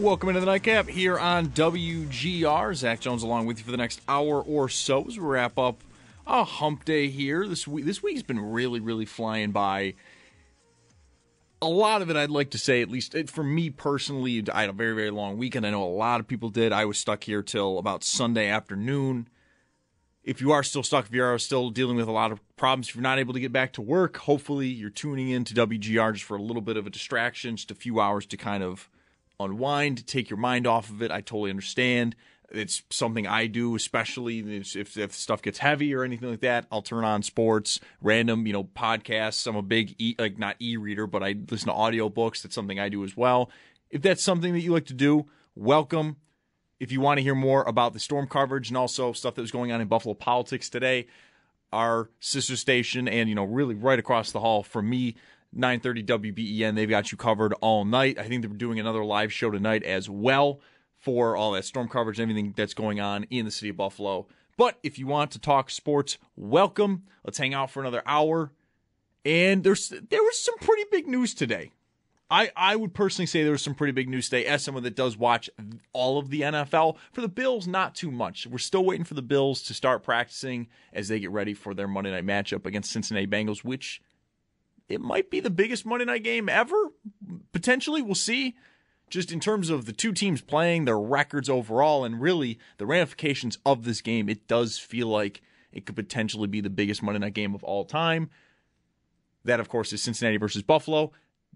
Welcome into the nightcap here on WGR. Zach Jones along with you for the next hour or so as we wrap up a hump day here. This week this week's been really, really flying by. A lot of it I'd like to say, at least for me personally, I had a very, very long weekend. I know a lot of people did. I was stuck here till about Sunday afternoon. If you are still stuck, if you are still dealing with a lot of problems, if you're not able to get back to work, hopefully you're tuning in to WGR just for a little bit of a distraction, just a few hours to kind of unwind, take your mind off of it. I totally understand. It's something I do, especially if, if stuff gets heavy or anything like that. I'll turn on sports, random, you know, podcasts. I'm a big, e, like, not e reader, but I listen to audiobooks. That's something I do as well. If that's something that you like to do, welcome. If you want to hear more about the storm coverage and also stuff that was going on in Buffalo politics today, our sister station and, you know, really right across the hall from me, 9:30 WBEN. They've got you covered all night. I think they're doing another live show tonight as well for all that storm coverage and everything that's going on in the city of Buffalo. But if you want to talk sports, welcome. Let's hang out for another hour. And there's there was some pretty big news today. I, I would personally say there was some pretty big news today as someone that does watch all of the NFL. For the Bills, not too much. We're still waiting for the Bills to start practicing as they get ready for their Monday night matchup against Cincinnati Bengals, which it might be the biggest Monday night game ever. Potentially, we'll see. Just in terms of the two teams playing, their records overall, and really the ramifications of this game, it does feel like it could potentially be the biggest Monday night game of all time. That, of course, is Cincinnati versus Buffalo.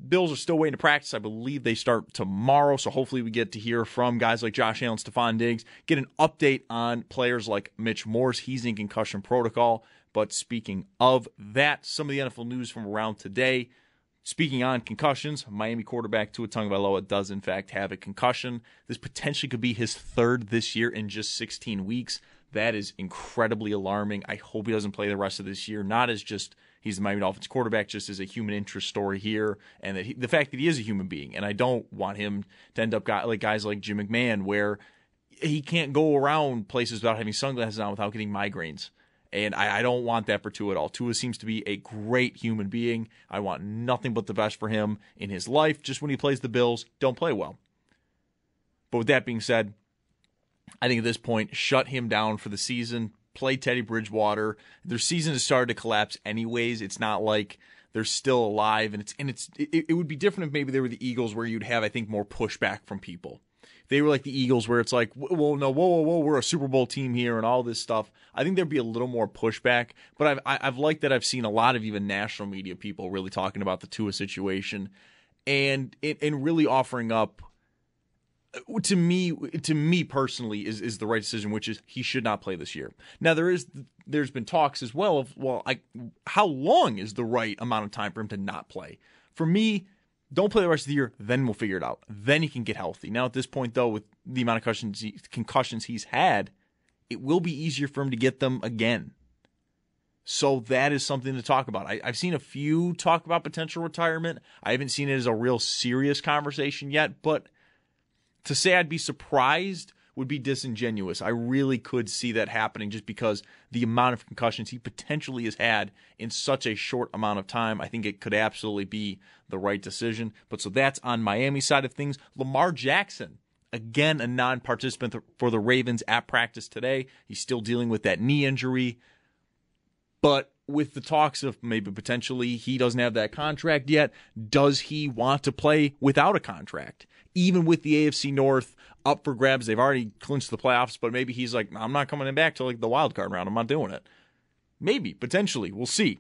Bills are still waiting to practice. I believe they start tomorrow, so hopefully we get to hear from guys like Josh Allen, Stefon Diggs, get an update on players like Mitch Morse. He's in concussion protocol. But speaking of that, some of the NFL news from around today. Speaking on concussions, Miami quarterback Tua Tagovailoa does in fact have a concussion. This potentially could be his third this year in just 16 weeks. That is incredibly alarming. I hope he doesn't play the rest of this year. Not as just he's the Miami Dolphins quarterback, just as a human interest story here, and that he, the fact that he is a human being. And I don't want him to end up like guys like Jim McMahon, where he can't go around places without having sunglasses on without getting migraines. And I, I, don't want that for Tua at all. Tua seems to be a great human being. I want nothing but the best for him in his life. Just when he plays the Bills, don't play well. But with that being said, I think at this point, shut him down for the season. Play Teddy Bridgewater. Their season has started to collapse anyways. It's not like they're still alive, and it's and it's it, it would be different if maybe they were the Eagles, where you'd have I think more pushback from people they were like the Eagles, where it's like, well, no, whoa, whoa, whoa, we're a Super Bowl team here and all this stuff. I think there'd be a little more pushback, but I've I've liked that I've seen a lot of even national media people really talking about the Tua situation, and and really offering up uh, to me to me personally is is the right decision which is he should not play this year now there is there's been talks as well of well I how long is the right amount of time for him to not play for me don't play the rest of the year, then we'll figure it out. Then he can get healthy. Now, at this point, though, with the amount of concussions, concussions he's had, it will be easier for him to get them again. So that is something to talk about. I, have seen a few talk about potential retirement. I haven't seen it as a real serious conversation yet, but to say I'd be surprised would be disingenuous. I really could see that happening just because the amount of concussions he potentially has had in such a short amount of time. I think it could absolutely be the right decision. But so that's on Miami side of things. Lamar Jackson, again, a non participant for the Ravens at practice today. He's still dealing with that knee injury. But with the talks of maybe potentially he doesn't have that contract yet, does he want to play without a contract? Even with the AFC North up for grabs, they've already clinched the playoffs, but maybe he's like, I'm not coming back to like the wild card round. I'm not doing it. Maybe, potentially. We'll see.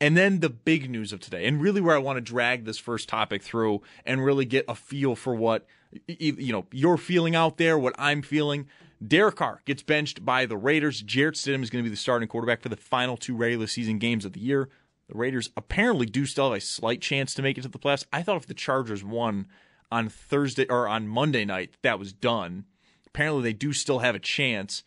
And then the big news of today, and really where I want to drag this first topic through and really get a feel for what you know you're feeling out there, what I'm feeling. Derek Carr gets benched by the Raiders. Jarrett Stidham is going to be the starting quarterback for the final two regular season games of the year. The Raiders apparently do still have a slight chance to make it to the playoffs. I thought if the Chargers won on Thursday or on Monday night, that was done. Apparently, they do still have a chance.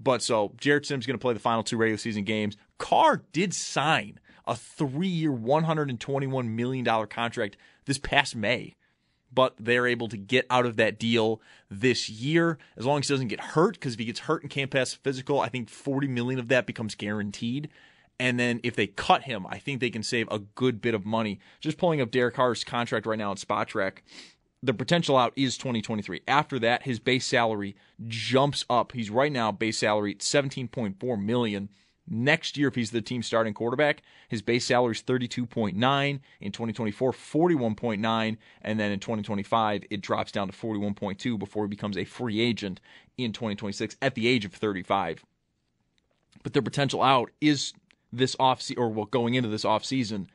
But so Jarrett Stidham's going to play the final two regular season games. Carr did sign a three-year, $121 million contract this past May but they're able to get out of that deal this year as long as he doesn't get hurt. Because if he gets hurt and can't pass physical, I think 40 million of that becomes guaranteed. And then if they cut him, I think they can save a good bit of money. Just pulling up Derek Carr's contract right now on Spotrac. The potential out is 2023. After that, his base salary jumps up. He's right now base salary 17.4 million. Next year, if he's the team starting quarterback, his base salary is 32.9. In 2024, 41.9. And then in 2025, it drops down to 41.2 before he becomes a free agent in 2026 at the age of 35. But their potential out is this off or well, going into this off season,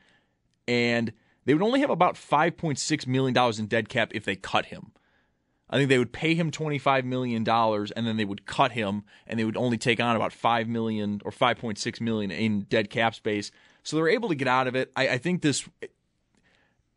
and they would only have about 5.6 million dollars in dead cap if they cut him. I think they would pay him $25 million and then they would cut him and they would only take on about 5 million or 5.6 million in dead cap space. So they're able to get out of it. I, I think this,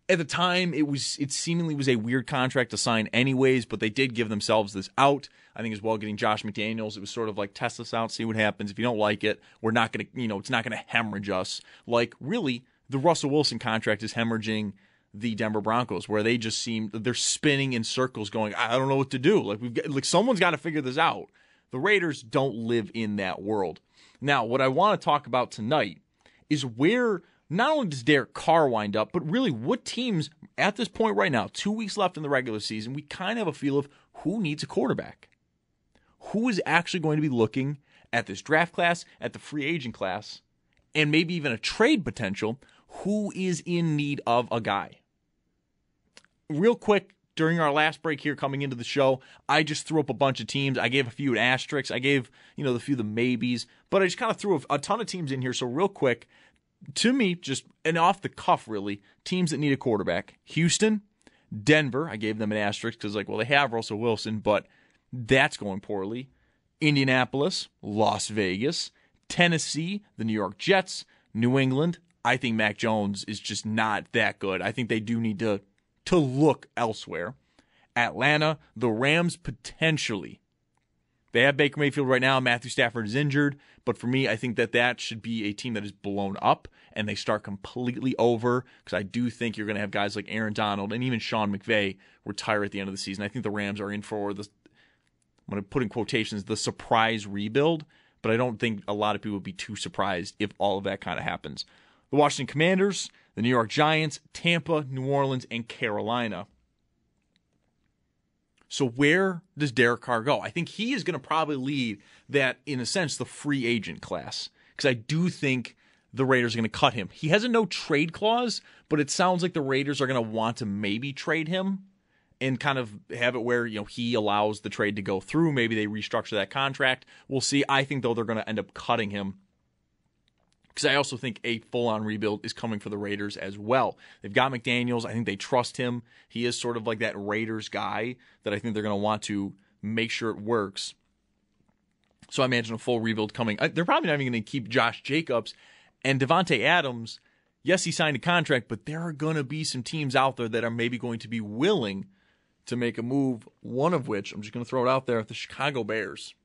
at the time, it was, it seemingly was a weird contract to sign anyways, but they did give themselves this out. I think as well getting Josh McDaniels, it was sort of like test this out, see what happens. If you don't like it, we're not to, you know, it's not to hemorrhage us. Like really, the Russell Wilson contract is hemorrhaging the Denver Broncos, where they just seem they're spinning in circles, going, I don't know what to do. Like we've got, like someone's got to figure this out. The Raiders don't live in that world. Now, what I want to talk about tonight is where not only does Derek Carr wind up, but really what teams at this point right now, two weeks left in the regular season, we kind of have a feel of who needs a quarterback. Who is actually going to be looking at this draft class, at the free agent class, and maybe even a trade potential who is in need of a guy. Real quick, during our last break here coming into the show, I just threw up a bunch of teams. I gave a few asterisks. I gave, you know, the few the maybes, but I just kind of threw a, ton of teams in here. So real quick, to me, just and off the cuff, really, teams that need a quarterback. Houston, Denver, I gave them an asterisk because like, well, they have Russell Wilson, but that's going poorly. Indianapolis, Las Vegas, Tennessee, the New York Jets, New England, I think Mac Jones is just not that good. I think they do need to to look elsewhere. Atlanta, the Rams potentially. They have Baker Mayfield right now. Matthew Stafford is injured, but for me, I think that that should be a team that is blown up and they start completely over because I do think you're going to have guys like Aaron Donald and even Sean McVay retire at the end of the season. I think the Rams are in for the I'm going to put in quotations the surprise rebuild, but I don't think a lot of people would be too surprised if all of that kind of happens the Washington Commanders, the New York Giants, Tampa, New Orleans, and Carolina. So where does Derek Carr go? I think he is going to probably lead that, in a sense, the free agent class. Because I do think the Raiders are going to cut him. He has a no trade clause, but it sounds like the Raiders are going to want to maybe trade him and kind of have it where you know he allows the trade to go through. Maybe they restructure that contract. We'll see. I think though they're going to end up cutting him because I also think a full on rebuild is coming for the Raiders as well. They've got McDaniels. I think they trust him. He is sort of like that Raiders guy that I think they're going to want to make sure it works. So I imagine a full rebuild coming. They're probably not even going to keep Josh Jacobs and Davante Adams. Yes, he signed a contract, but there are going to be some teams out there that are maybe going to be willing to make a move. One of which I'm just going to throw it out there: the Chicago Bears.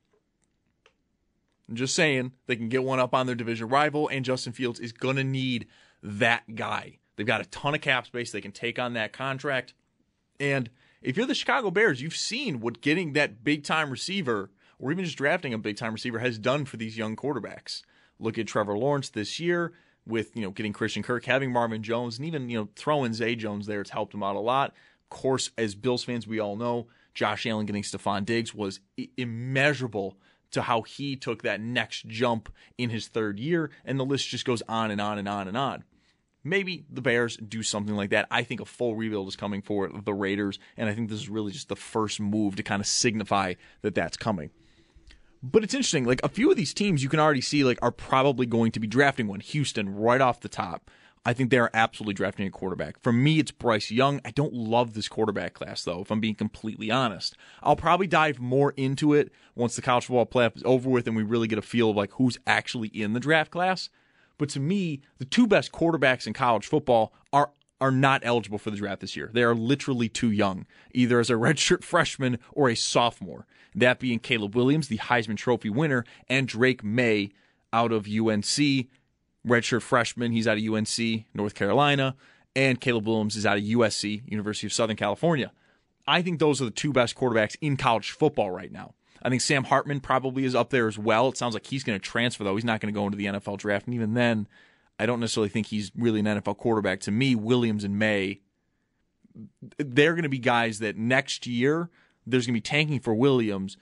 I'm just saying they can get one up on their division rival, and Justin Fields is going to need that guy. They've got a ton of cap space. They can take on that contract. And If you're the Chicago Bears, you've seen what getting that big time receiver or even just drafting a big time receiver has done for these young quarterbacks. Look at Trevor Lawrence this year with, you know, getting Christian Kirk, having Marvin Jones, and even, you know, throwing Zay Jones there. It's helped him out a lot. Of course, as Bills fans, we all know Josh Allen getting Stefon Diggs was immeasurable to how he took that next jump in his third year. And the list just goes on and on and on and on. Maybe the Bears do something like that. I think a full rebuild is coming for the Raiders, and I think this is really just the first move to kind of signify that that's coming. But it's interesting. Like a few of these teams, you can already see like are probably going to be drafting one. Houston, right off the top, I think they are absolutely drafting a quarterback. For me, it's Bryce Young. I don't love this quarterback class, though, if I'm being completely honest. I'll probably dive more into it once the college football playoff is over with and we really get a feel of like who's actually in the draft class. But to me, the two best quarterbacks in college football are are not eligible for the draft this year. They are literally too young, either as a redshirt freshman or a sophomore. That being Caleb Williams, the Heisman Trophy winner, and Drake Maye out of UNC redshirt freshman. He's out of UNC, North Carolina, and Caleb Williams is out of USC, University of Southern California. I think those are the two best quarterbacks in college football right now. I think Sam Hartman probably is up there as well. It sounds like he's going to transfer, though. He's not going to go into the NFL draft. And even then, I don't necessarily think he's really an NFL quarterback. To me, Williams and Maye, they're going to be guys that next year there's going to be tanking for Williams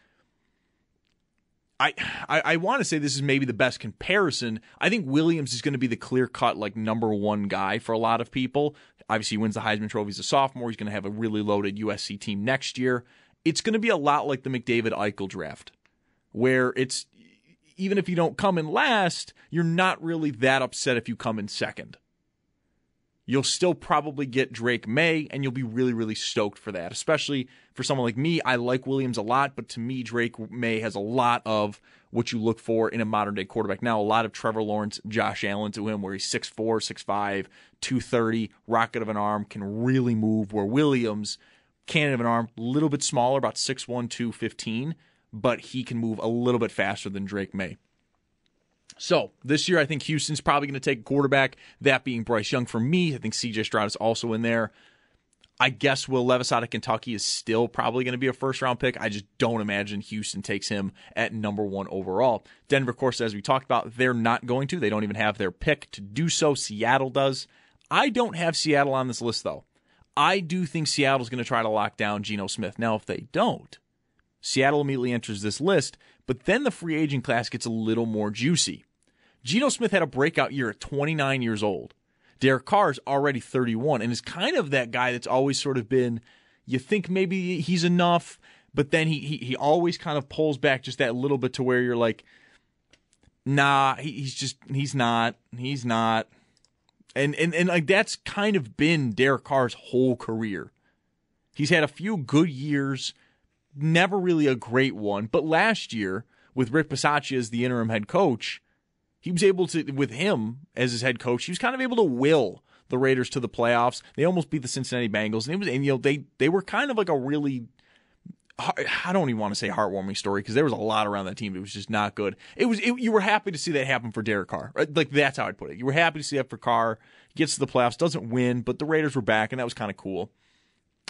I, I, I want to say this is maybe the best comparison. I think Williams is going to be the clear cut like number one guy for a lot of people. Obviously, he wins the Heisman Trophy as a sophomore. He's going to have a really loaded USC team next year. It's going to be a lot like the McDavid Eichel draft, where it's even if you don't come in last, you're not really that upset if you come in second. You'll still probably get Drake Maye, and you'll be really, really stoked for that. Especially for someone like me, I like Williams a lot, but to me, Drake Maye has a lot of what you look for in a modern day quarterback. Now, a lot of Trevor Lawrence, Josh Allen to him, where he's 6'4, 6'5, 230, rocket of an arm, can really move. Where Williams, cannon of an arm, a little bit smaller, about 6'1, 215, but he can move a little bit faster than Drake Maye. So this year, I think Houston's probably going to take a quarterback, that being Bryce Young for me. I think CJ Stroud is also in there. I guess Will Levis out of Kentucky is still probably going to be a first round pick. I just don't imagine Houston takes him at number one overall. Denver, of course, as we talked about, they're not going to. They don't even have their pick to do so. Seattle does. I don't have Seattle on this list, though. I do think Seattle's going to try to lock down Geno Smith. Now, if they don't, Seattle immediately enters this list, but then the free agent class gets a little more juicy. Geno Smith had a breakout year at 29 years old. Derek Carr is already 31 and is kind of that guy that's always sort of been, you think maybe he's enough, but then he, he, he always kind of pulls back just that little bit to where you're like, nah, he, he's just, he's not, he's not. And, and, and like that's kind of been Derek Carr's whole career. He's had a few good years, never really a great one, but last year with Rick Bisaccia as the interim head coach, he was able to, with him as his head coach, he was kind of able to will the Raiders to the playoffs. They almost beat the Cincinnati Bengals, and it was, and you know, they they were kind of like a really, I don't even want to say heartwarming story because there was a lot around that team. It was just not good. It was it, you were happy to see that happen for Derek Carr. Uh, like that's how I'd put it. You were happy to see that for Carr. Gets to the playoffs, doesn't win, but the Raiders were back, and that was kind of cool.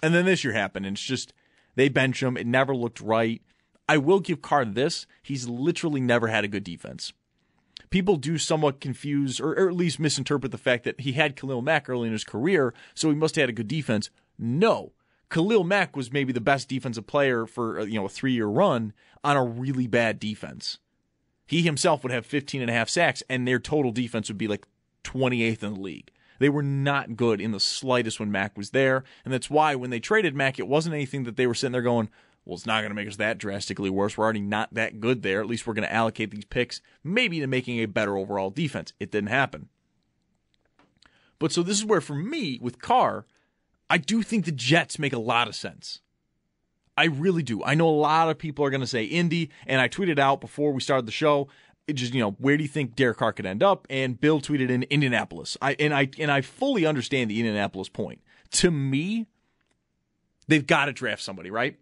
And then this year happened, and it's just they bench him. It never looked right. I will give Carr this: he's literally never had a good defense people do somewhat confuse or, or, at least misinterpret the fact that he had Khalil Mack early in his career, so he must have had a good defense. No. Khalil Mack was maybe the best defensive player for uh, you know a three year run on a really bad defense. He himself would have 15 and a half sacks, and their total defense would be like 28th in the league. They were not good in the slightest when Mack was there, and that's why when they traded Mack, it wasn't anything that they were sitting there going, well, it's not going to make us that drastically worse. We're already not that good there. At least we're going to allocate these picks maybe to making a better overall defense. It didn't happen. But so this is where, for me, with Carr, I do think the Jets make a lot of sense. I really do. I know a lot of people are going to say Indy, and I tweeted out before we started the show. It just you know, where do you think Derek Carr could end up? And Bill tweeted in Indianapolis. I and I and I fully understand the Indianapolis point. To me, they've got to draft somebody, right?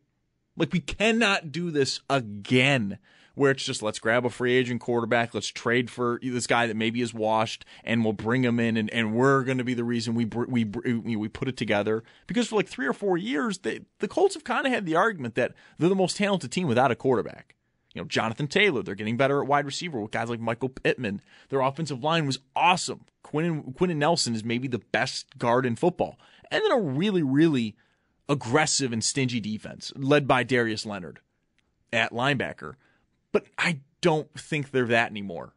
Like we cannot do this again where it's just let's grab a free agent quarterback, let's trade for this guy that maybe is washed, and we'll bring him in, and, and we're going to be the reason we we we put it together. Because for like three or four years, they, the Colts have kind of had the argument that they're the most talented team without a quarterback. You know, Jonathan Taylor, they're getting better at wide receiver with guys like Michael Pittman. Their offensive line was awesome. Quinn Quenton Nelson is maybe the best guard in football. And then a really, really aggressive and stingy defense led by Darius Leonard at linebacker. But I don't think they're that anymore.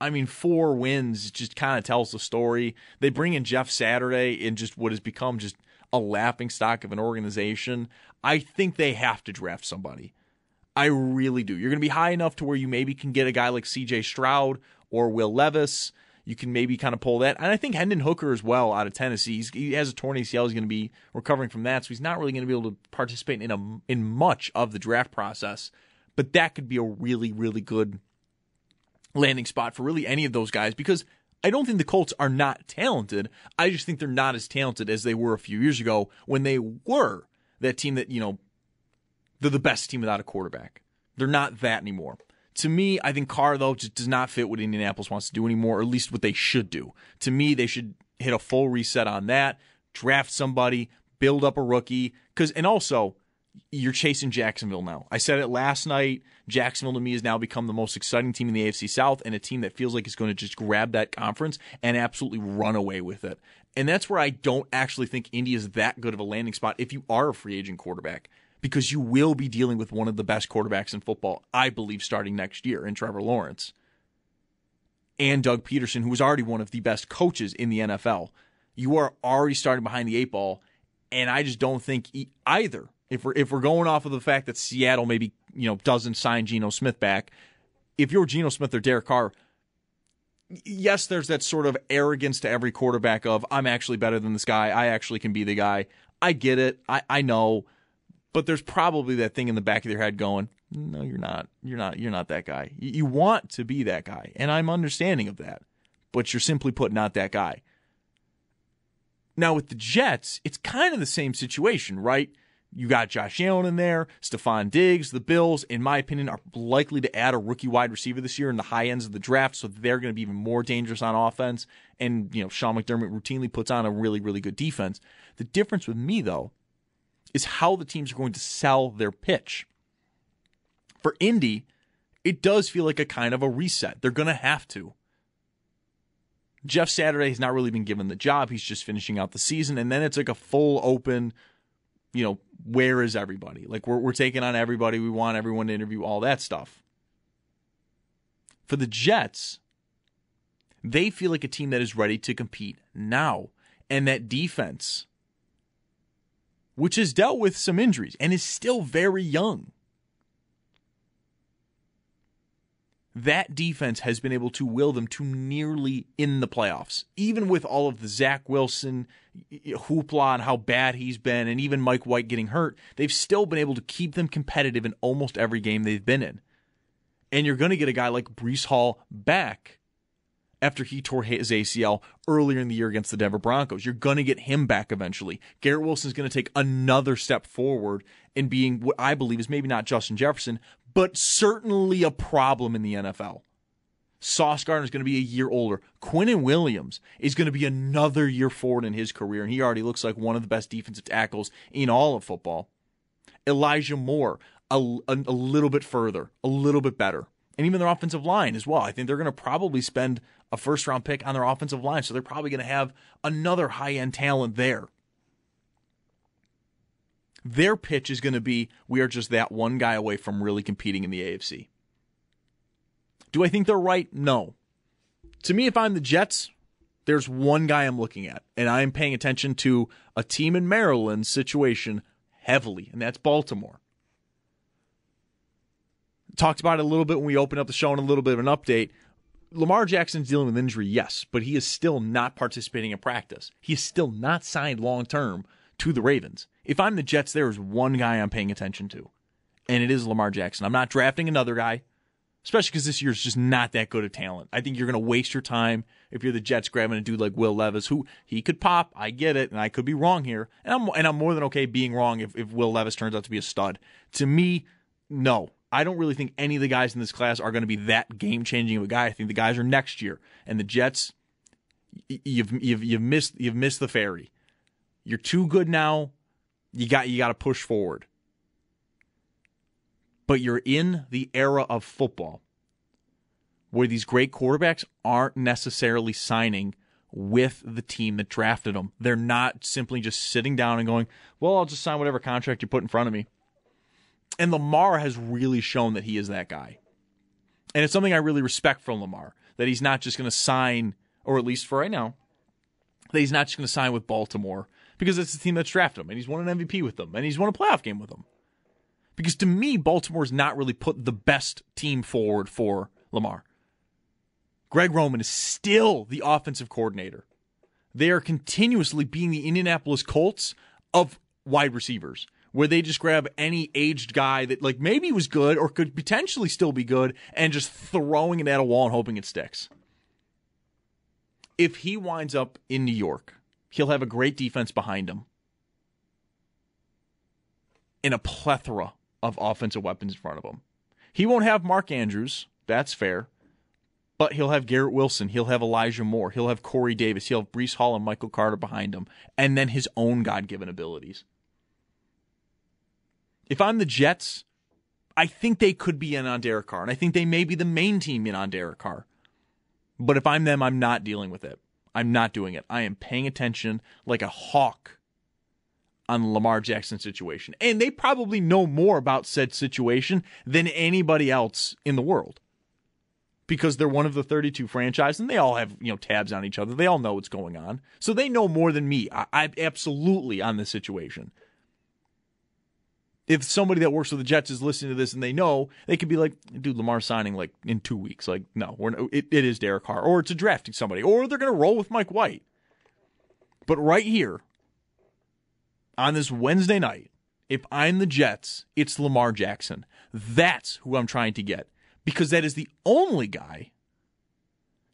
I mean, four wins just kind of tells the story. They bring in Jeff Saturday in just what has become just a laughing stock of an organization. I think they have to draft somebody. I really do. You're going to be high enough to where you maybe can get a guy like CJ Stroud or Will Levis. You can maybe kind of pull that. And I think Hendon Hooker as well out of Tennessee. He's, he has a torn ACL. He's going to be recovering from that. So he's not really going to be able to participate in, a, in much of the draft process. But that could be a really, really good landing spot for really any of those guys because I don't think the Colts are not talented. I just think they're not as talented as they were a few years ago when they were that team that, you know, they're the best team without a quarterback. They're not that anymore. To me, I think Carr, though, just does not fit what Indianapolis wants to do anymore, or at least what they should do. To me, they should hit a full reset on that, draft somebody, build up a rookie. Cause, and also, you're chasing Jacksonville now. I said it last night. Jacksonville to me has now become the most exciting team in the AFC South and a team that feels like it's going to just grab that conference and absolutely run away with it. And that's where I don't actually think Indy is that good of a landing spot if you are a free agent quarterback because you will be dealing with one of the best quarterbacks in football, I believe, starting next year in Trevor Lawrence and Doug Pederson, who was already one of the best coaches in the NFL. You are already starting behind the eight ball, and I just don't think either. If we're if we're going off of the fact that Seattle maybe you know doesn't sign Geno Smith back, if you're Geno Smith or Derek Carr, yes, there's that sort of arrogance to every quarterback of I'm actually better than this guy. I actually can be the guy. I get it. I I know but there's probably that thing in the back of their head going, "No, you're not. You're not. You're not that guy. You want to be that guy." And I'm understanding of that. But you're simply put not that guy. Now with the Jets, it's kind of the same situation, right? You got Josh Allen in there, Stefon Diggs, the Bills, in my opinion, are likely to add a rookie wide receiver this year in the high ends of the draft, so they're going to be even more dangerous on offense. And, you know, Sean McDermott routinely puts on a really, really good defense. The difference with me, though, is how the teams are going to sell their pitch. For Indy, it does feel like a kind of a reset. They're going to have to. Jeff Saturday has not really been given the job. He's just finishing out the season. And then it's like a full open, you know, where is everybody? Like we're, we're taking on everybody. We want everyone to interview, all that stuff. For the Jets, they feel like a team that is ready to compete now. And that defense which has dealt with some injuries and is still very young. That defense has been able to will them to nearly in the playoffs, even with all of the Zach Wilson hoopla and how bad he's been, and even Mike White getting hurt. They've still been able to keep them competitive in almost every game they've been in. And you're going to get a guy like Breece Hall back after he tore his ACL earlier in the year against the Denver Broncos. You're going to get him back eventually. Garrett Wilson is going to take another step forward in being what I believe is maybe not Justin Jefferson, but certainly a problem in the NFL. Sauce Gardner is going to be a year older. Quinnen Williams is going to be another year forward in his career, and he already looks like one of the best defensive tackles in all of football. Elijah Moore, a, a, a little bit further, a little bit better and even their offensive line as well. I think they're going to probably spend a first round pick on their offensive line, so they're probably going to have another high end talent there. Their pitch is going to be we are just that one guy away from really competing in the AFC. Do I think they're right? No. To me, if I'm the Jets, there's one guy I'm looking at, and I'm paying attention to a team in Maryland's situation heavily, and that's Baltimore talked about it a little bit when we opened up the show and a little bit of an update. Lamar Jackson's dealing with injury, yes, but he is still not participating in practice. He is still not signed long term to the Ravens. If I'm the Jets, there is one guy I'm paying attention to, and it is Lamar Jackson. I'm not drafting another guy, especially because this year is just not that good of talent. I think you're going to waste your time if you're the Jets grabbing a dude like Will Levis, who he could pop. I get it, and I could be wrong here, and I'm and I'm more than okay being wrong if, if Will Levis turns out to be a stud. To me, no, I don't really think any of the guys in this class are going to be that game changing of a guy. I think the guys are next year. And the Jets, you've you've you've missed you've missed the ferry. You're too good now. You got you got to push forward. But you're in the era of football where these great quarterbacks aren't necessarily signing with the team that drafted them. They're not simply just sitting down and going, "Well, I'll just sign whatever contract you put in front of me." And Lamar has really shown that he is that guy. And it's something I really respect from Lamar that he's not just going to sign, or at least for right now, that he's not just going to sign with Baltimore because it's the team that's drafted him and he's won an MVP with them and he's won a playoff game with them. Because to me, Baltimore's not really put the best team forward for Lamar. Greg Roman is still the offensive coordinator. They are continuously being the Indianapolis Colts of wide receivers, where they just grab any aged guy that like maybe was good or could potentially still be good and just throwing it at a wall and hoping it sticks. If he winds up in New York, he'll have a great defense behind him and a plethora of offensive weapons in front of him. He won't have Mark Andrews, that's fair. But he'll have Garrett Wilson. He'll have Elijah Moore. He'll have Corey Davis. He'll have Breece Hall and Michael Carter behind him. And then his own God given abilities. If I'm the Jets, I think they could be in on Derek Carr. And I think they may be the main team in on Derek Carr. But if I'm them, I'm not dealing with it. I'm not doing it. I am paying attention like a hawk on Lamar Jackson's situation. And they probably know more about said situation than anybody else in the world because they're one of the 32 franchises and they all have you know tabs on each other. They all know what's going on, so they know more than me. I, I absolutely on this situation. If somebody that works with the Jets is listening to this and they know, they could be like, "Dude, Lamar signing like in two weeks." Like, no, we're it, it is Derek Carr, or it's a drafting somebody, or they're going to roll with Mike White. But right here on this Wednesday night, if I'm the Jets, it's Lamar Jackson. That's who I'm trying to get because that is the only guy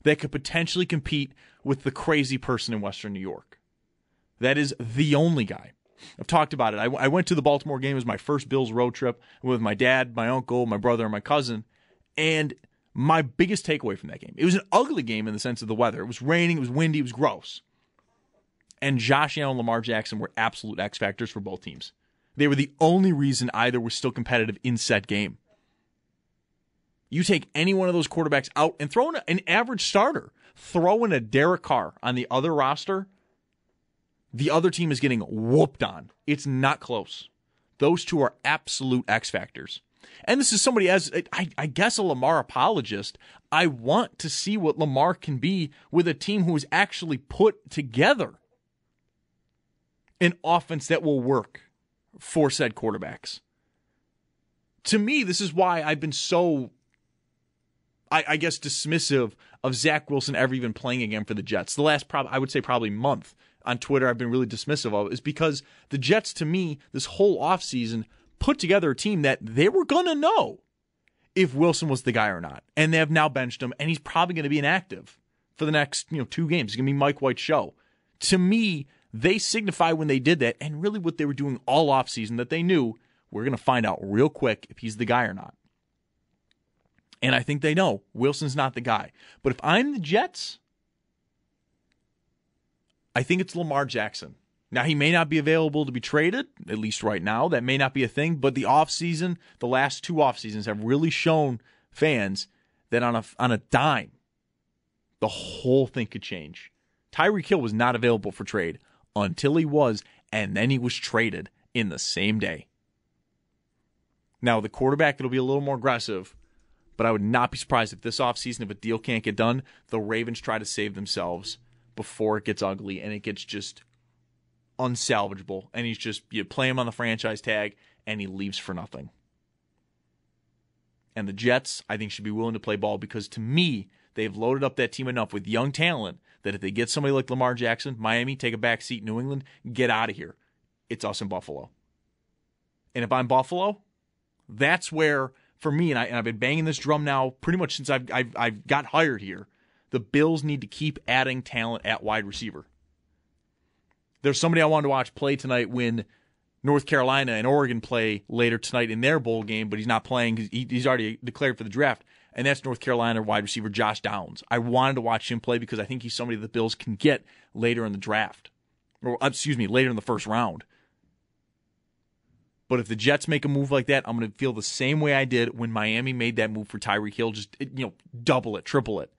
that could potentially compete with the crazy person in Western New York. That is the only guy. I've talked about it. I, I went to the Baltimore game as my first Bills road trip with my dad, my uncle, my brother, and my cousin. And my biggest takeaway from that game, it was an ugly game in the sense of the weather. It was raining, it was windy, it was gross. And Josh Allen and Lamar Jackson were absolute X factors for both teams. They were the only reason either was still competitive in set game. You take any one of those quarterbacks out and throw in an average starter, throw in a Derek Carr on the other roster, the other team is getting whooped on. It's not close. Those two are absolute X factors. And this is somebody as I, I, guess a Lamar apologist. I want to see what Lamar can be with a team who is actually put together an offense that will work for said quarterbacks. To me, this is why I've been so I, I, guess dismissive of Zach Wilson ever even playing again for the Jets. The last, prob- I would say, probably month on Twitter, I've been really dismissive of is because the Jets, to me, this whole offseason put together a team that they were going to know if Wilson was the guy or not. And they have now benched him, and he's probably going to be inactive for the next you know two games. It's going to be Mike White's show. To me, they signify when they did that, and really what they were doing all offseason that they knew we're going to find out real quick if he's the guy or not. And I think they know Wilson's not the guy. But if I'm the Jets, I think it's Lamar Jackson. Now he may not be available to be traded, at least right now. That may not be a thing, but the offseason, the last two off seasons have really shown fans that on a on a dime, the whole thing could change. Tyreek Hill was not available for trade until he was, and then he was traded in the same day. Now the quarterback it'll be a little more aggressive but I would not be surprised if this offseason, if a deal can't get done, the Ravens try to save themselves before it gets ugly and it gets just unsalvageable. And he's just, you play him on the franchise tag and he leaves for nothing. And the Jets, I think, should be willing to play ball because to me, they've loaded up that team enough with young talent that if they get somebody like Lamar Jackson, Miami, take a back seat, New England, get out of here. It's us in Buffalo. And if I'm Buffalo, that's where for me, and, I, have been banging this drum now pretty much since I've, I've, I've got hired here. The Bills need to keep adding talent at wide receiver. There's somebody I wanted to watch play tonight when North Carolina and Oregon play later tonight in their bowl game, but he's not playing. Because he, he's already declared for the draft, and that's North Carolina wide receiver Josh Downs. I wanted to watch him play because I think he's somebody the Bills can get later in the draft, or uh, excuse me, later in the first round. But if the Jets make a move like that, I'm going to feel the same way I did when Miami made that move for Tyreek Hill. Just you know, double it, triple it.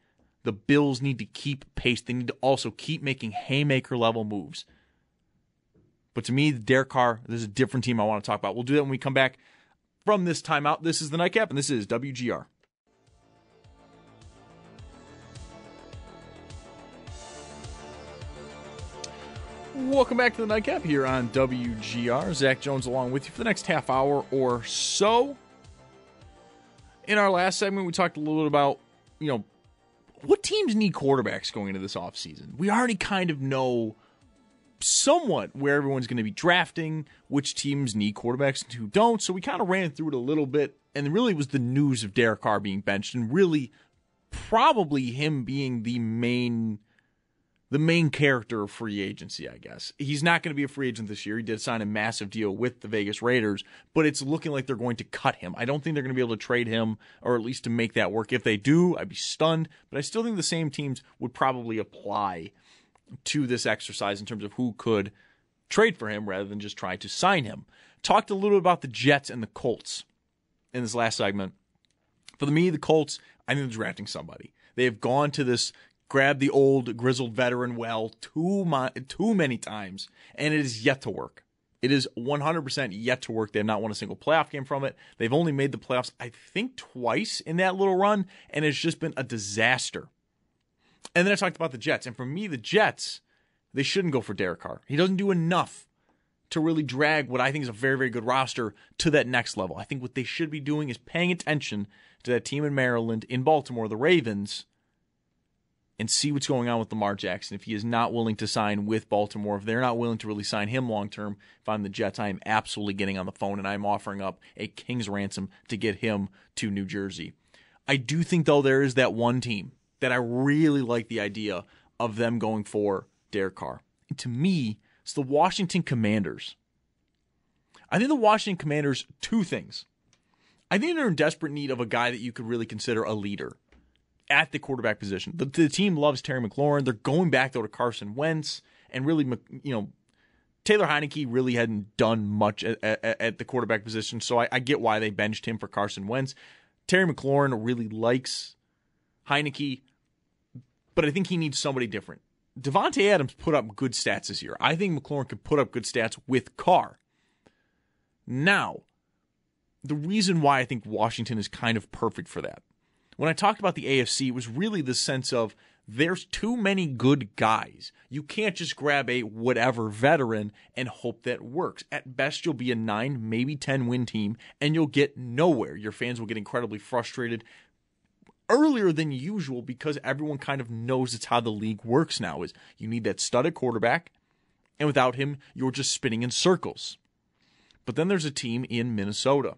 The Bills need to keep pace. They need to also keep making haymaker level moves. But to me, Derek Carr, this is a different team I want to talk about. We'll do that when we come back from this timeout. This is the nightcap, and this is WGR. Welcome back to the nightcap here on WGR. Zach Jones along with you for the next half hour or so. In our last segment, we talked a little bit about, you know, what teams need quarterbacks going into this offseason. We already kind of know somewhat where everyone's going to be drafting, which teams need quarterbacks and who don't. So we kind of ran through it a little bit. And really was the news of Derek Carr being benched and really probably him being the main the main character of free agency, I guess. He's not going to be a free agent this year. He did sign a massive deal with the Vegas Raiders, but it's looking like they're going to cut him. I don't think they're going to be able to trade him or at least to make that work. If they do, I'd be stunned, but I still think the same teams would probably apply to this exercise in terms of who could trade for him rather than just try to sign him. Talked a little bit about the Jets and the Colts in this last segment. For me, the Colts, I think they're drafting somebody. They have gone to this grab the old grizzled veteran well too too many times, and it is yet to work. It is 100% yet to work. They have not won a single playoff game from it. They've only made the playoffs, I think, twice in that little run, and it's just been a disaster. And then I talked about the Jets, and for me, the Jets, they shouldn't go for Derek Carr. He doesn't do enough to really drag what I think is a very, very good roster to that next level. I think what they should be doing is paying attention to that team in Maryland, in Baltimore, the Ravens, and see what's going on with Lamar Jackson. If he is not willing to sign with Baltimore, if they're not willing to really sign him long term, if I'm the Jets, I am absolutely getting on the phone and I'm offering up a king's ransom to get him to New Jersey. I do think, though, there is that one team that I really like the idea of them going for Derek Carr. And to me, it's the Washington Commanders. I think the Washington Commanders, two things. I think they're in desperate need of a guy that you could really consider a leader at the quarterback position. The, the team loves Terry McLaurin. They're going back though to Carson Wentz and really, you know, Taylor Heinicke really hadn't done much at, at, at the quarterback position, so I, I, get why they benched him for Carson Wentz. Terry McLaurin really likes Heinicke, but I think he needs somebody different. Davante Adams put up good stats this year. I think McLaurin could put up good stats with Carr. Now, the reason why I think Washington is kind of perfect for that when I talked about the AFC, it was really the sense of there's too many good guys. You can't just grab a whatever veteran and hope that works. At best, you'll be a nine, maybe 10 win team, and you'll get nowhere. Your fans will get incredibly frustrated earlier than usual because everyone kind of knows it's how the league works now is you need that studded quarterback and without him you're just spinning in circles but then there's a team in Minnesota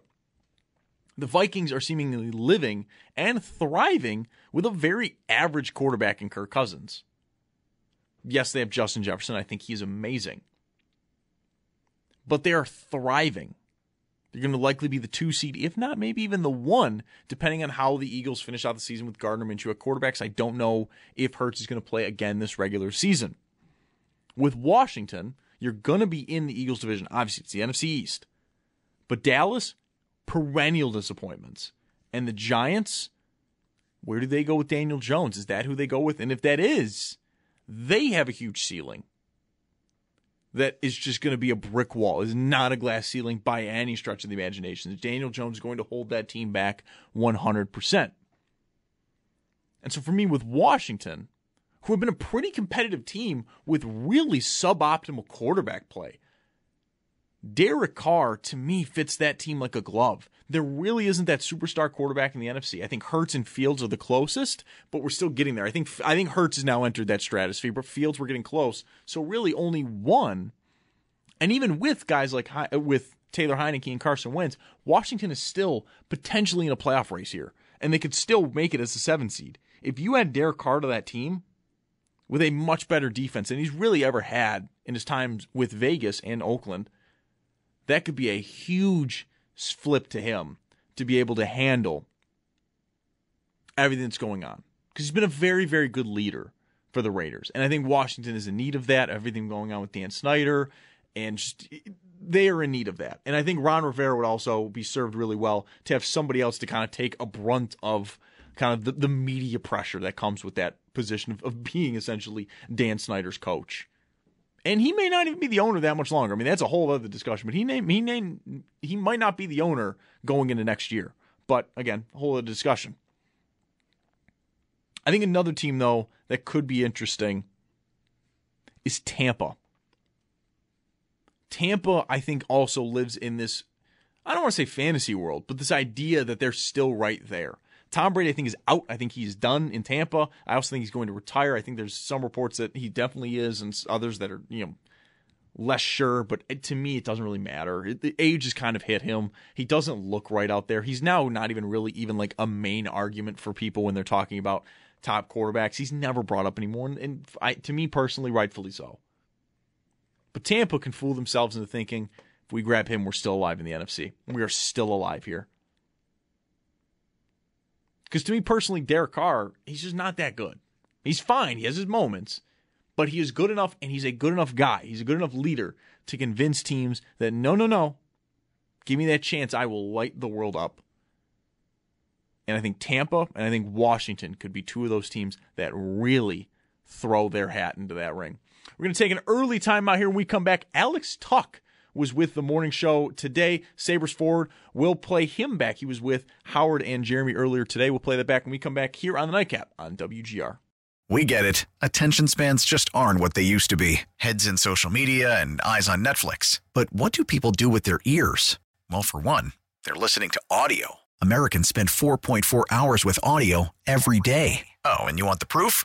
the Vikings are seemingly living and thriving with a very average quarterback in Kirk Cousins. Yes, they have Justin Jefferson. I think he's amazing. But they are thriving. They're going to likely be the two seed, if not maybe even the one, depending on how the Eagles finish out the season with Gardner Minshew at quarterbacks. I don't know if Hurts is going to play again this regular season. With Washington, you're going to be in the Eagles division. Obviously, it's the NFC East. But Dallas, perennial disappointments. And the Giants, where do they go with Daniel Jones? Is that who they go with? And if that is, they have a huge ceiling that is just going to be a brick wall. Is not a glass ceiling by any stretch of the imagination. Daniel Jones is going to hold that team back 100%? And so for me, with Washington, who have been a pretty competitive team with really suboptimal quarterback play, Derek Carr, to me, fits that team like a glove. There really isn't that superstar quarterback in the NFC. I think Hurts and Fields are the closest, but we're still getting there. I think I think Hurts has now entered that stratosphere, but Fields we're getting close. So really, only one. And even with guys like with Taylor Heinicke and Carson Wentz, Washington is still potentially in a playoff race here, and they could still make it as a seven seed. If you add Derek Carr to that team, with a much better defense than he's really ever had in his times with Vegas and Oakland that could be a huge flip to him to be able to handle everything that's going on. Because he's been a very, very good leader for the Raiders. And I think Washington is in need of that. Everything going on with Dan Snyder and just they are in need of that. And I think Ron Rivera would also be served really well to have somebody else to kind of take a brunt of kind of the, the media pressure that comes with that position of, of being essentially Dan Snyder's coach. And he may not even be the owner that much longer. I mean, that's a whole other discussion. But he name he name he might not be the owner going into next year. But again, a whole other discussion. I think another team though that could be interesting is Tampa. Tampa, I think, also lives in this, I don't want to say fantasy world, but this idea that they're still right there. Tom Brady, I think, is out. I think he's done in Tampa. I also think he's going to retire. I think there's some reports that he definitely is, and others that are, you know, less sure. But to me, it doesn't really matter. the age has kind of hit him. He doesn't look right out there. He's now not even really even like a main argument for people when they're talking about top quarterbacks. He's never brought up anymore, and, and I, to me personally, rightfully so. But Tampa can fool themselves into thinking if we grab him, we're still alive in the NFC. We are still alive here. Because to me personally, Derek Carr, he's just not that good. He's fine. He has his moments, but he is good enough and he's a good enough guy. He's a good enough leader to convince teams that no, no, no, give me that chance. I will light the world up. And I think Tampa and I think Washington could be two of those teams that really throw their hat into that ring. We're going to take an early time out here when we come back. Alex Tuch was with the morning show today. Sabres forward will play him back. He was with Howard and Jeremy earlier today. We'll play that back when we come back here on the Nightcap on WGR. We get it. Attention spans just aren't what they used to be heads in social media and eyes on Netflix. But what do people do with their ears? Well, for one, they're listening to audio. Americans spend 4.4 hours with audio every day. Oh, and you want the proof?